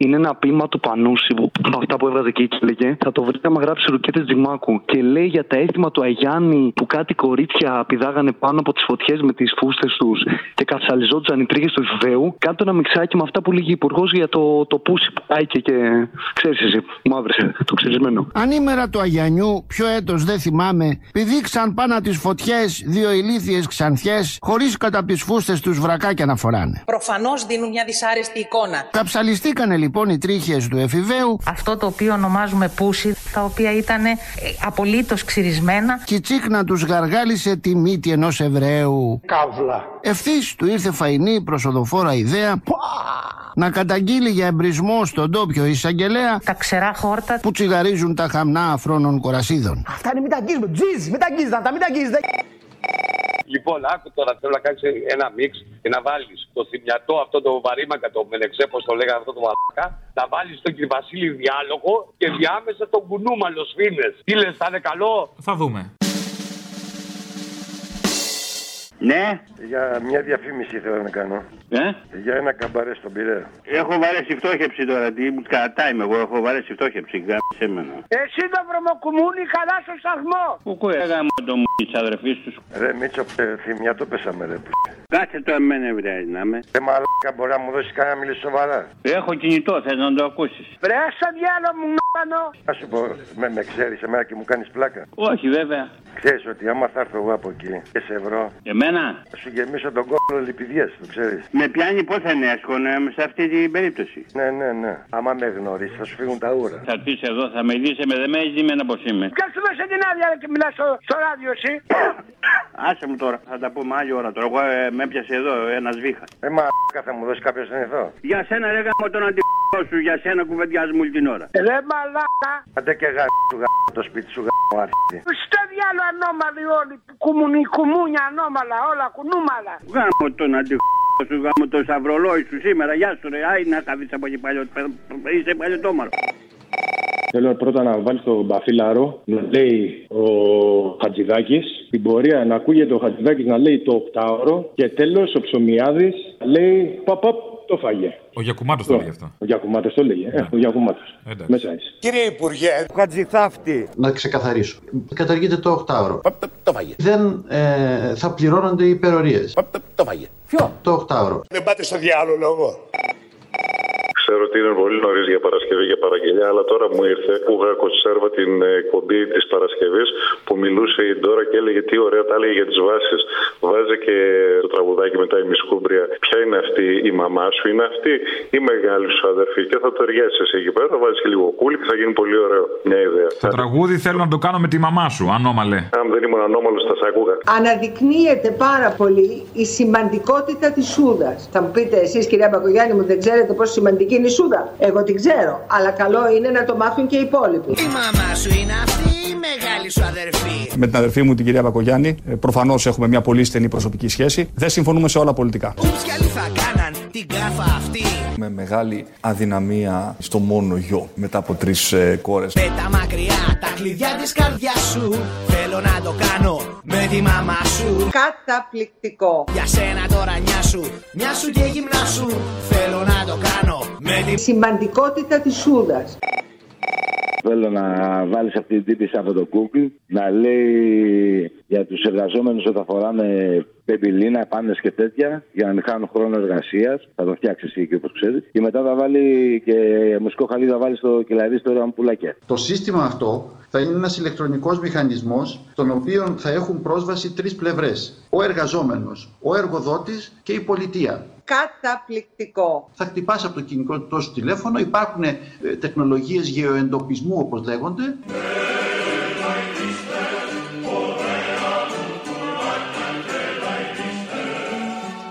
Είναι ένα ποίημα του Πανούση, από αυτά που έβγαζε εκεί και λέγε. Θα το βρείτε άμα γράψει ρουκέτες Τζιμάκου. Και λέει για τα αίσθημα του Αγιάννη που κάτι κορίτσια πηδάγανε πάνω από τις φωτιές με τις φούστες τους και καψαλιζόντουσαν οι τρίχες του Ιβαίου. Κάτω ένα μιξάκι με αυτά που λέγει υπουργός για το, το πούσι που πάει και, και ξέρεις εσύ, μου άβρεσε το ξερισμένο. Ανήμερα του Αγιανιού, ποιο έτος δεν θυμάμαι, πηδήξαν πάνω τις φωτιές δύο ηλίθιες ξανθιές, χωρίς κατά τις φούστες τους βρακάκια να φοράνε. Προφανώς δίνουν μια δυσάρεστη εικόνα. Καψαλιστήκανε λοιπόν οι τρίχες του εφηβαίου. Αυτό το οποίο ονομάζουμε πούσι, τα οποία ήταν ε, απολύτως ξυρισμένα. Και η τσίκνα τους γαργάλισε τη μύτη ενός Εβραίου. Καύλα. Ευθύς του ήρθε φαϊνή προσοδοφόρα ιδέα να καταγγείλει για εμπρισμό στον τόπιο εισαγγελέα τα ξερά χόρτα που τσιγαρίζουν τα χαμνά αφρόνων κορασίδων. Αυτά είναι μην τα αγγίζουμε. Τζιζ, μην τα αγγίζετε αυτά, μην τα αγγίζετε. Λοιπόν, άκου τώρα, θέλω να κάνεις ένα μίξ και να βάλεις το θυμιατό αυτό το βαρύμακα, το μενεξέ, πώς το λέγανε αυτό το μαλάκα, να βάλεις τον κύριο Βασίλη διάλογο και διάμεσα τον κουνούμαλο σφίνε. Τι λες, θα είναι καλό; Θα δούμε. Ναι. Για μια διαφήμιση θέλω να κάνω. Ε; Για ένα καμπαρέ στον Πειραιά. Έχω βαρέσει φτώχευση τώρα. Τι μου κατά είμαι εγώ. Έχω βαρέσει φτώχευση. Γάμισε εμένα. Εσύ το βρωμοκουμούνι καλά στο σταθμό. Πού κοέγα μου το μου της αδερφής τους. Ρε Μίτσο, ε, θυμιά το πέσαμε ρε. που. Κάτσε το εμένα ευρέει να με. Ε, μαλάκα μπορεί να μου δώσεις κανένα να μιλήσει σοβαρά. Έχω κινητό, θες να το ακούσεις. Βρε στο διάλο μου νοπανό. Να σου πω, με, με ξέρεις εμένα και μου κάνεις πλάκα. Όχι βέβαια. Ξέρεις ότι άμα θα έρθω εγώ από εκεί και σε ευρώ, Εμένα; θα σου γεμίσω τον κόλλο λιπηδιέ, το ξέρεις. Με πιάνει πώς θα είναι έσχονο σε αυτή την περίπτωση. Ναι, ναι, ναι. Άμα με γνωρίσεις, θα σου φύγουν τα ούρα. Θα πεις εδώ, θα με δει, με δεν με έχεις δει με πώς είμαι. Ποιο σου δώσε την άδεια ρε, και μιλάς στο, στο ράδιο εσύ. Άσε μου τώρα, θα τα πούμε άλλη ώρα τώρα. Εγώ ε, με έπιασε εδώ ένα βήχα. Ε, μαλάκα θα μου δώσεις κάποιος να εδώ. Για σένα ρε γάμο τον αντιπρό σου, για σένα κουβεντιάζει μου όλη την ώρα. Ρε μαλάκα. Άντε και γάμο σου γάμο το σπίτι σου γάμο άρχιτη. Στο διάλο ανώμαλοι όλοι. Κουμουνι, κουμούνια ανώμαλα, όλα κουνούμαλα. Γάμο τον αντιπρό σου, γάμο το σαυρολόι σου σήμερα. Γεια σου ρε, άι να καθίσει από εκεί παλιό. Είσαι παλιωτόμαρο. Θέλω πρώτα να βάλει τον Μπαφίλαρο να λέει ο Χατζηδάκης. Την πορεία να ακούγεται ο Χατζηδάκης να λέει το οκτάωρο. Και τέλος ο Ψωμιάδης λέει παπ, παπ, το φάγε. Ο Γιακουμάτος το λέει αυτό. Ο Γιακουμάτος το λέγε. Ε, ο Γιακουμάτος. Εντάξει. Μέσα είσαι. Κύριε Υπουργέ, Χατζηθάφτη. Να ξεκαθαρίσω. Καταργείται το 8ωρο. Το φαγε. Δεν ε, θα πληρώνονται οι υπερορίες. Το φαγε. Ποιο; Το 8ωρο. Δεν πάτε στο διάλογο. Ξέρω ότι είναι πολύ νωρίς για Παρασκευή για παραγγελιά, αλλά τώρα μου ήρθε που είχα κονσέρβα την εκπομπή της Παρασκευής που μιλούσε η Ντόρα και έλεγε τι ωραία τα έλεγε για τις βάσεις. Βάζει και το τραγουδάκι μετά η Μισκούμπρια. Ποια είναι αυτή η μαμά σου, είναι αυτή η μεγάλη σου αδερφή. Και θα το ταιριάσει εσύ εκεί πέρα, θα βάζεις και λίγο κούλι και θα γίνει πολύ ωραίο. Μια ιδέα. Το τραγούδι θέλω να το κάνω με τη μαμά σου, ανώμαλε. Αν δεν ήμουν ανώμαλος, θα σε ακούγα. Αναδεικνύεται πάρα πολύ η σημαντικότητα της Σούδας. Θα μου πείτε εσείς, κυρία Μπακογιάννη, μου δεν ξέρετε πόσο σημαντική είναι η Σούδα. Εγώ την ξέρω. Αλλά καλό είναι να το μάθουν και οι υπόλοιποι. Η μαμά σου είναι αυτή η μεγάλη σου αδερφή. Με την αδερφή μου την κυρία Μπακογιάννη, προφανώς έχουμε μια πολύ στενή προσωπική σχέση. Δεν συμφωνούμε σε όλα πολιτικά. Ούψ κι άλλοι θα κάναν την κάφα αυτή. Με μεγάλη αδυναμία στο μόνο γιο μετά από τρεις ε, κόρες. Πέτα μακριά τα κλειδιά της καρδιάς σου Θέλω να το κάνω με τη μαμά σου Καταπληκτικό. Για σένα τώρα νιά σου, μια σου και γυμνά σου Θέλω να το κάνω με τη Σημαντικότητα της Σούδας. Θέλω να βάλεις αυτή την τύπη από το Google να λέει για τους εργαζόμενους όταν φοράνε πεμπιλίνα, πάνες και τέτοια για να μην χάνουν χρόνο εργασίας. Θα το φτιάξεις εσύ και όπως ξέρεις. Και μετά θα βάλει και μουσικό χαλί, θα βάλει στο κελαρί στο αμπουλάκια. Το σύστημα αυτό θα είναι ένας ηλεκτρονικός μηχανισμός στον οποίο θα έχουν πρόσβαση τρεις πλευρές. Ο εργαζόμενος, ο εργοδότης και η πολιτεία. Καταπληκτικό. Θα χτυπάς από το κινητό σου τηλέφωνο, υπάρχουν ε, τεχνολογίες γεωεντοπισμού όπως λέγονται.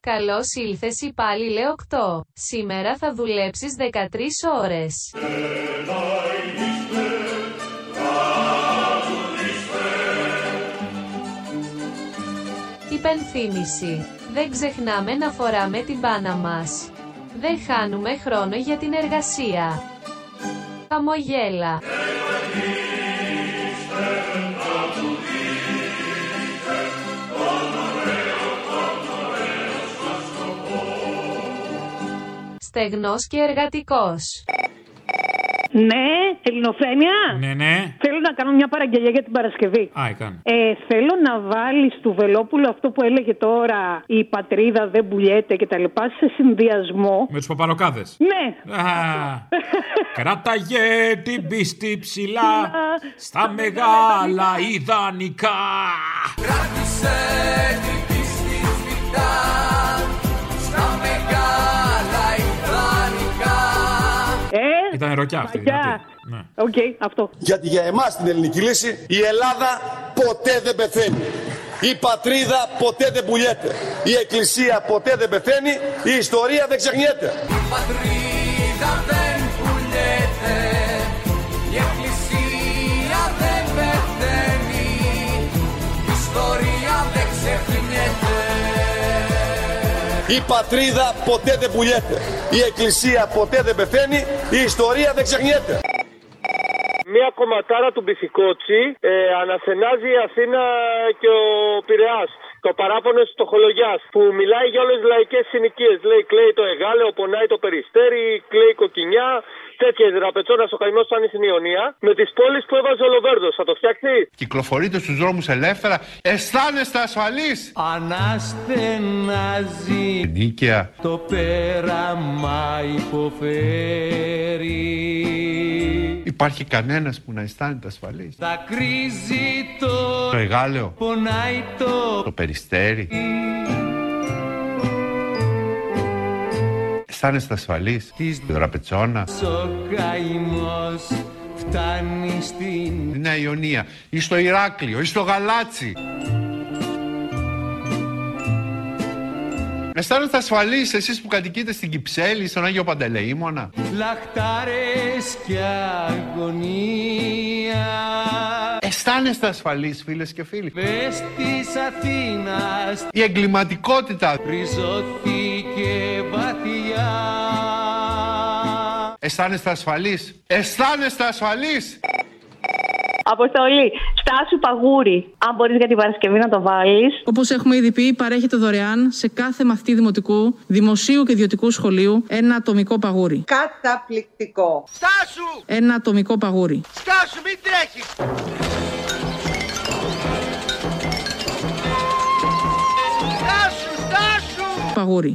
Καλώς ήλθες υπάλληλε 8. Σήμερα θα δουλέψεις 13 ώρες. Υπενθύμηση. Δεν ξεχνάμε να φοράμε την μπάνα μας. Δεν χάνουμε χρόνο για την εργασία. Χαμογέλα. στεγνός και εργατικός. Ναι, ελληνοφρένια. Ναι, ναι. Θέλω να κάνω μια παραγγελία για την Παρασκευή. Α, έκανε. Ε, θέλω να βάλεις του Βελόπουλου αυτό που έλεγε τώρα η πατρίδα δεν πουλιέται κτλ. σε συνδυασμό. Με τους παπαροκάδες. Ναι. Α, κράταγε την πίστη ψηλά στα μεγάλα ιδανικά. Κράτησε την πίστη ψηλά στα μεγάλα ιδανικά. Ε, Ήταν ροκιά αυτή. Μαγιά. δυνατή. Ναι. Οκ, αυτό. Γιατί για εμάς την ελληνική λύση η Ελλάδα ποτέ δεν πεθαίνει. Η πατρίδα ποτέ δεν πουλιέται. Η εκκλησία ποτέ δεν πεθαίνει. Η ιστορία δεν ξεχνιέται. Πατρίδα δεν Η πατρίδα ποτέ δεν πουλιέται. Η εκκλησία ποτέ δεν πεθαίνει. Η ιστορία δεν ξεχνιέται. Μία κομματάρα του Μπιθικότσι ε, αναστενάζει η Αθήνα και ο Πειραιάς. Το παράπονο της Στοχολογιάς που μιλάει για όλες τις λαϊκές συνοικίες. Λέει κλαίει το Εγάλεο, πονάει το Περιστέρι, κλαίει η Κοκκινιά. Τέτοια δραπετσόνα ο καημό φτάνει στην Ιωνία. Με τις πόλεις που έβαζε ο Λοβέρδος. Θα το φτιάξει. Κυκλοφορείτε στους δρόμους ελεύθερα. Αισθάνεστε ασφαλείς. Αναστενάζει Νίκαια. το πέραμα υποφέρει Υπάρχει κανένας που να αισθάνεται ασφαλής. Δακρύζει το Το Εγάλεο. πονάει το Το Περιστέρι. Αισθάνεστε ασφαλείς. Της Δραπετσόνα. ο καημός φτάνει στην Στη Νέα Ιωνία. Ή στο Ηράκλειο. Ή στο Γαλάτσι. Αισθάνεστε ασφαλείς εσείς που κατοικείτε στην Κυψέλη, στον Άγιο Παντελεήμονα. λαχτάρες και αγωνία Αισθάνεστε ασφαλείς φίλες και φίλοι. Πες της Αθήνας Η εγκληματικότητα. ριζώθηκε Αισθάνεστε ασφαλείς. Αισθάνεστε ασφαλείς. Αποστολή, στάσου παγούρι. Αν μπορείς για την Παρασκευή να το βάλεις. Όπως έχουμε ήδη πει, παρέχεται δωρεάν σε κάθε μαθητή δημοτικού, δημοσίου και ιδιωτικού σχολείου ένα ατομικό παγούρι. Καταπληκτικό. Στάσου! Ένα ατομικό παγούρι. Στάσου, μην τρέχεις! Στάσου, στάσου! Παγούρι.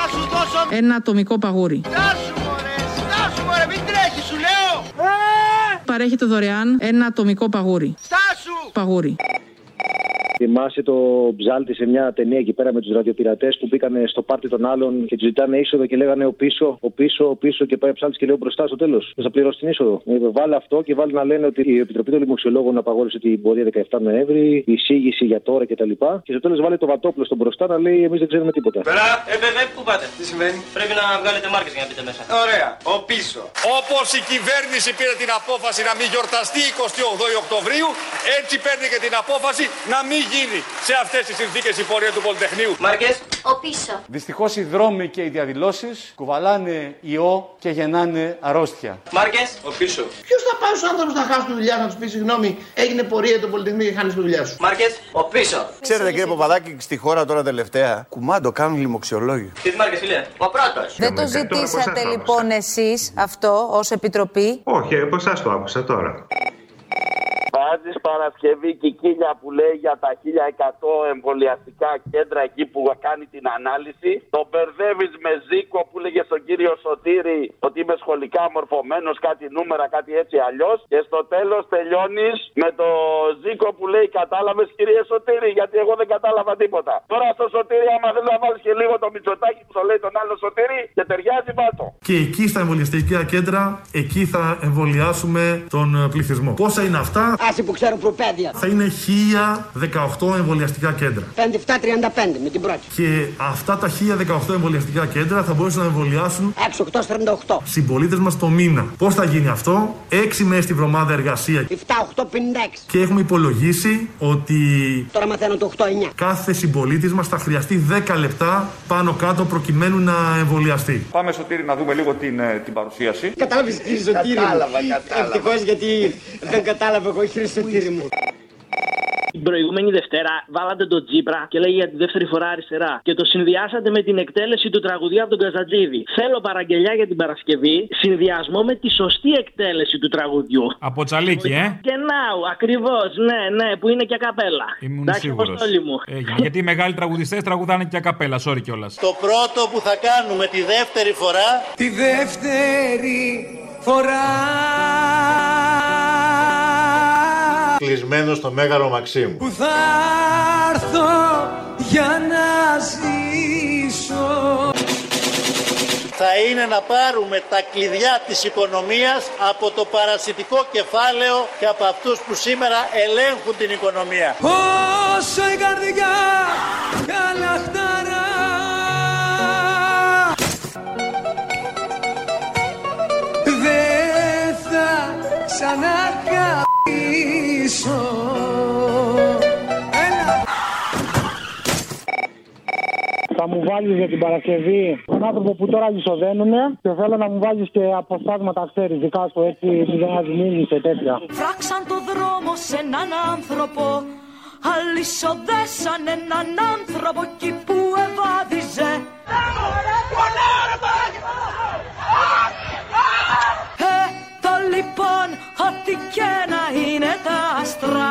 Να σου δώσω... Ένα ατομικό παγούρι. Στάσου, μωρέ! Στάσου, μωρέ! Μην τρέχεις, σου λέω! Ε! Παρέχεται δωρεάν ένα ατομικό παγούρι. Στάσου! Παγούρι. Θυμάσαι το ψάλτη σε μια ταινία εκεί πέρα με τους ραδιοπειρατές που μπήκαν στο πάρτι των άλλων και τους ζητάνε είσοδο και λέγανε ο πίσω, ο πίσω, ο πίσω και πάει ο ψάλτης και λέει ο μπροστά στο τέλος. Θα πληρώσει την είσοδο. Ε, Βάλε αυτό και βάλει να λένε ότι η Επιτροπή των Λιμοξιολόγων απαγόρευσε την πορεία 17 Νοέμβρη, η εισήγηση για τώρα κτλ. Και, και στο τέλος βάλει το βατόπλο στον μπροστά να λέει εμείς δεν ξέρουμε τίποτα. Πέρα, ε, βέβαια, πού πάτε; Τι συμβαίνει. Πρέπει να βγάλετε μάρκες για να μπείτε μέσα. Ωραία. Ο πίσω. Όπως η κυβέρνηση πήρε την απόφαση να μην γιορταστεί 28 Οκτωβρίου, έτσι παίρνει και την απόφαση να μην γίνει σε αυτές τις συνθήκες η πορεία του Πολυτεχνείου. Μάρκες. Ο πίσω. Δυστυχώς οι δρόμοι και οι διαδηλώσεις κουβαλάνε ιό και γεννάνε αρρώστια. Μάρκες. Ο πίσω. Ποιος θα πάει στους άνθρωπου να χάσουν τη δουλειά να τους πεις συγγνώμη, έγινε πορεία το Πολυτεχνείο και χάνεις τη δουλειά σου; Μάρκες. Ο πίσω. Ξέρετε κύριε Παπαδάκη, στη χώρα τώρα τελευταία κουμάντο κάνουν λοιμοξιολόγοι. Τι μάρκες, φίλε. Ο πρώτος. Δεν το ζητήσατε λοιπόν εσείς αυτό ως επιτροπή; Όχι, από εσά το άκουσα τώρα. Βάζει Παρασκευή Κικίλια που λέει για τα 1100 εμβολιαστικά κέντρα εκεί που κάνει την ανάλυση. Το μπερδεύεις με Ζήκο που λέγε στον κύριο Σωτήρη ότι είμαι σχολικά μορφωμένος, κάτι νούμερα, κάτι έτσι αλλιώς. Και στο τέλος τελειώνεις με το Ζήκο που λέει Κατάλαβες κύριε Σωτήρη, γιατί εγώ δεν κατάλαβα τίποτα. Τώρα στο Σωτήρη, άμα θέλει να βάλεις και λίγο το μυτσοτάκι που το λέει τον άλλο Σωτήρη και ταιριάζει βάτο. Και εκεί στα εμβολιαστικά κέντρα, εκεί θα εμβολιάσουμε τον ε, πληθυσμό. Πόσα είναι αυτά, Άσοι που ξέρουν προπαίδεια. θα είναι 1018 εμβολιαστικά κέντρα. 57-35 με την πρώτη. Και αυτά τα 1018 εμβολιαστικά κέντρα θα μπορούσαν να εμβολιάσουν 6-8-48. συμπολίτες μας το μήνα. Πώς θα γίνει αυτό, 6 μέρες τη βδομάδα εργασία. 7-8-56. Και έχουμε υπολογίσει ότι Τώρα μαθαίνω το 8-9. κάθε συμπολίτης μας θα χρειαστεί 10 λεπτά πάνω κάτω προκειμένου να εμβολιαστεί. Πάμε Σωτήρη να δούμε λίγο την, ε, την παρουσίαση. Κατάλαβες κύριε Σωτήρη. Κατάλαβα, κατάλαβα. Ευτυχώς γιατί δεν κατάλαβα εγώ κύριε Σωτήρη μου. Την προηγούμενη Δευτέρα βάλατε τον Τζίπρα και λέει για τη δεύτερη φορά αριστερά. Και το συνδυάσατε με την εκτέλεση του τραγουδιού από τον Καζατζίδη. Θέλω παραγγελιά για την Παρασκευή, συνδυασμό με τη σωστή εκτέλεση του τραγουδιού. Από τσαλίκι, ε; Και ναου, ακριβώς, ναι, ναι, που είναι και καπέλα. Ήμουν Εντάξει, σίγουρος. Αποστόλη μου. Γιατί οι μεγάλοι τραγουδιστές τραγουδάνε και ακαπέλα, sorry κιόλας. Το πρώτο που θα κάνουμε τη δεύτερη φορά Τη δεύτερη φορά κλεισμένο στο Μέγαρο Μαξίμου. που θα έρθω για να ζήσω Θα είναι να πάρουμε τα κλειδιά της οικονομίας από το παρασιτικό κεφάλαιο και από αυτούς που σήμερα ελέγχουν την οικονομία. Όσο η καρδιά καλαχταρά Δεν θα ξανακαπήσω μου βάλεις για την Παρασκευή τον άνθρωπο που τώρα λισοδένουν και θέλω να μου βάλεις και αποσπάσματα, ξέρεις, δικά σου έτσι, που δεν αδειμίζει και τέτοια. Φράξαν το δρόμο σε έναν άνθρωπο Αλυσοδέσαν έναν άνθρωπο εκεί που ευάδιζε Ε, το λοιπόν, ό,τι και να είναι τα άστρα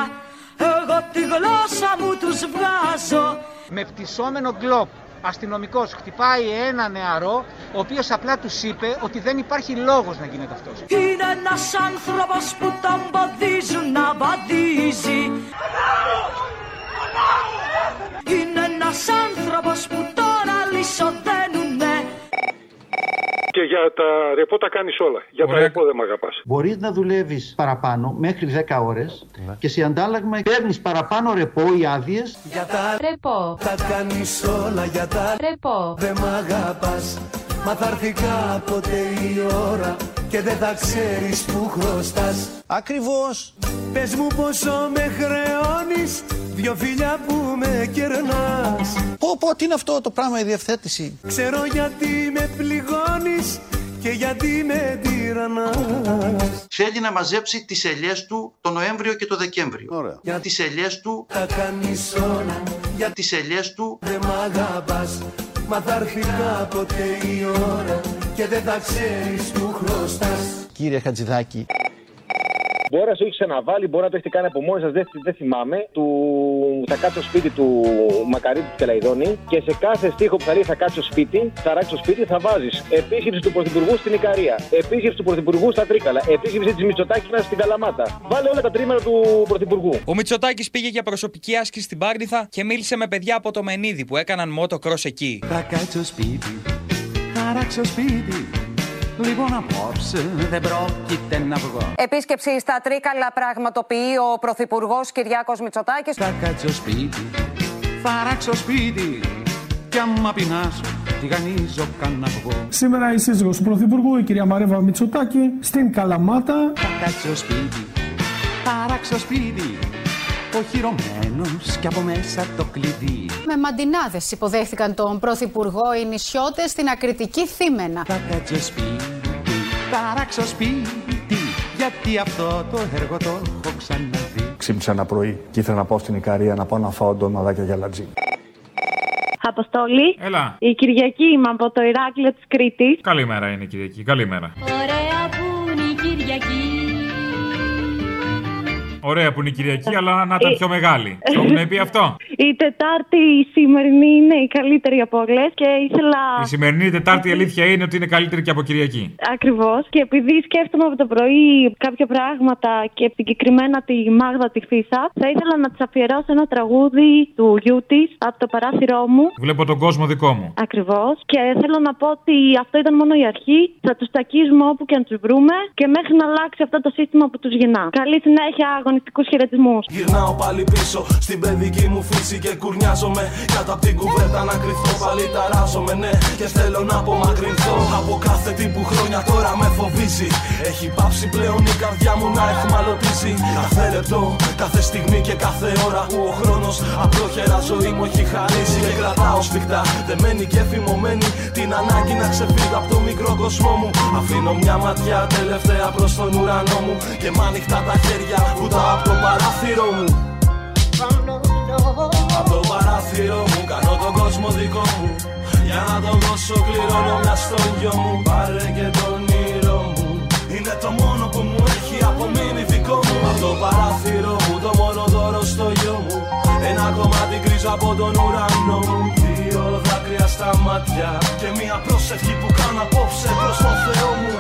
Εγώ τη γλώσσα μου τους βγάζω. Με πτυσσόμενο γκλόπ, αστυνομικός χτυπάει ένα νεαρό, ο οποίος απλά τους είπε ότι δεν υπάρχει λόγος να γίνεται αυτός. Είναι ένας άνθρωπος που τον ποδίζουν να βαδίζει Είναι ένας άνθρωπος που τώρα λυσοδένουνε Και για τα ρεπό τα κάνεις όλα. Για τα ρεπό δεν με αγαπάς. Μπορείς να δουλεύεις παραπάνω μέχρι 10 ώρες και σε αντάλλαγμα παίρνεις παραπάνω ρεπό ή άδειες. Για τα ρεπό Τα κάνεις όλα για τα ρεπό Δεν μ' αγαπάς Μα θα έρθει κάποτε η ώρα Και δεν θα ξέρεις που χρωστάς Ακριβώς. Πες μου πόσο με χρεώνεις Δυο φιλιά που με κερνάς Πω πω, τι είναι αυτό το πράγμα η διευθέτηση; Ξέρω γιατί με πληγώνεις Και γιατί με τυραννάς Θέλει να μαζέψει τις ελιές του το Νοέμβριο και το Δεκέμβριο. Ωραία. Τις ελιές του, Τα κάνεις όλα για τις ελιές του Δεν μ' αγαπάς Μα θα έρθει κάποτε η ώρα Και δεν θα ξέρεις που χρωστάς Κύριε Χατζηδάκη. Μπορεί να σου έχει ξαναβάλει, μπορεί να το έχετε κάνει από μόνοι σας, δεν, δεν θυμάμαι. Του, θα κάτσει στο σπίτι του Μακαρίτη του Κελαϊδόνη και σε κάθε στίχο που θα λέει θα κάτσει στο σπίτι, θα ράξει στο σπίτι, θα βάζεις επίσκεψη του Πρωθυπουργού στην Ικαρία, επίσκεψη του Πρωθυπουργού στα Τρίκαλα, επίσκεψη της Μητσοτάκης στην Καλαμάτα. Βάλε όλα τα τρίμερα του Πρωθυπουργού. Ο Μητσοτάκης πήγε για προσωπική άσκηση στην Πάρνηθα και μίλησε με παιδιά από το Μενίδη που έκαναν μότο κρός εκεί. Θα κάτσω σπίτι, θα ράξω σπίτι Λοιπόν απόψε δεν πρόκειται να βγω Επίσκεψη στα Τρίκαλα πραγματοποιεί ο Πρωθυπουργός Κυριάκος Μητσοτάκης. Θα κάτσω σπίτι, θα ράξω σπίτι Κι άμα πεινάσω, τηγανίζω κανένα βγω Σήμερα η σύζυγος του Πρωθυπουργού, η κυρία Μαρέβα Μητσοτάκη, στην Καλαμάτα. Θα κάτσω σπίτι, θα ράξω σπίτι Οχυρωμένος κι από μέσα το κλειδί Με μαντινάδες υποδέχθηκαν τον Πρωθυπουργό οι νησιώτες στην ακριτική Θήμενα. Θα κάτσω σπίτι, θα ράξω σπίτι Γιατί αυτό το έργο το έχω ξαναδεί Ξύπνησα ένα πρωί και ήθελα να πάω στην Ικαρία να πάω να φάω ντοναδάκια για λατζί. Αποστόλη. Έλα. Η Κυριακή είμαι από το Ηράκλειο της Κρήτης. Καλημέρα είναι Κυριακή. Καλημέρα. Ωραία που είναι η Κυριακή. Ωραία που είναι η Κυριακή, αλλά να ήταν πιο μεγάλη. Το έχουν πει αυτό. Η Τετάρτη η σημερινή είναι η καλύτερη από όλες και ήθελα. Η σημερινή Τετάρτη η αλήθεια είναι ότι είναι καλύτερη και από Κυριακή. Ακριβώς. Και επειδή σκέφτομαι από το πρωί κάποια πράγματα και συγκεκριμένα τη Μάγδα τη Φίσα, θα ήθελα να της αφιερώσω ένα τραγούδι του γιού της από το παράθυρό μου. Βλέπω τον κόσμο δικό μου. Ακριβώς. Και θέλω να πω ότι αυτό ήταν μόνο η αρχή. Θα τους τακίζουμε όπου και αν τους βρούμε και μέχρι να αλλάξει αυτό το σύστημα που τους γεννά. Καλή συνέχεια, αγωνιστικούς χαιρετισμούς. Γυρνάω πάλι πίσω στην παιδική μου φύση και κουρνιάζομαι. Κάτω απ' την κουβέρτα να κρυφτώ πάλι ταράζομαι ναι. Και θέλω να απομακρυνθώ από κάθε τι που χρόνια τώρα με φοβίζει. Έχει πάψει πλέον η καρδιά μου να εχμαλωτίζει. Κάθε λεπτό, κάθε στιγμή και κάθε ώρα που ο χρόνος απλόχερα ζωή μου έχει χαρίσει. Και κρατάω σφιχτά, δεμένη και φημωμένη την ανάγκη να ξεφύγω από το μικρό κοσμό μου. Αφήνω μια ματιά τελευταία προς τον ουρανό μου Και μ' ανοιχτά τα χέρια που τα από το παράθυρο μου Για να τον δώσω κληρώνω μια στο γιο μου. Πάρε και τον όνειρο μου. Είναι το μόνο που μου έχει απομείνει δικό μου. Από το παράθυρο μου το μόνο δώρο στο γιο μου. Ένα κομμάτι γκρίζο από τον ουρανό μου. Δύο δάκρυα στα μάτια Και μια πρόσευχη που κάνω απόψε προς το Θεό μου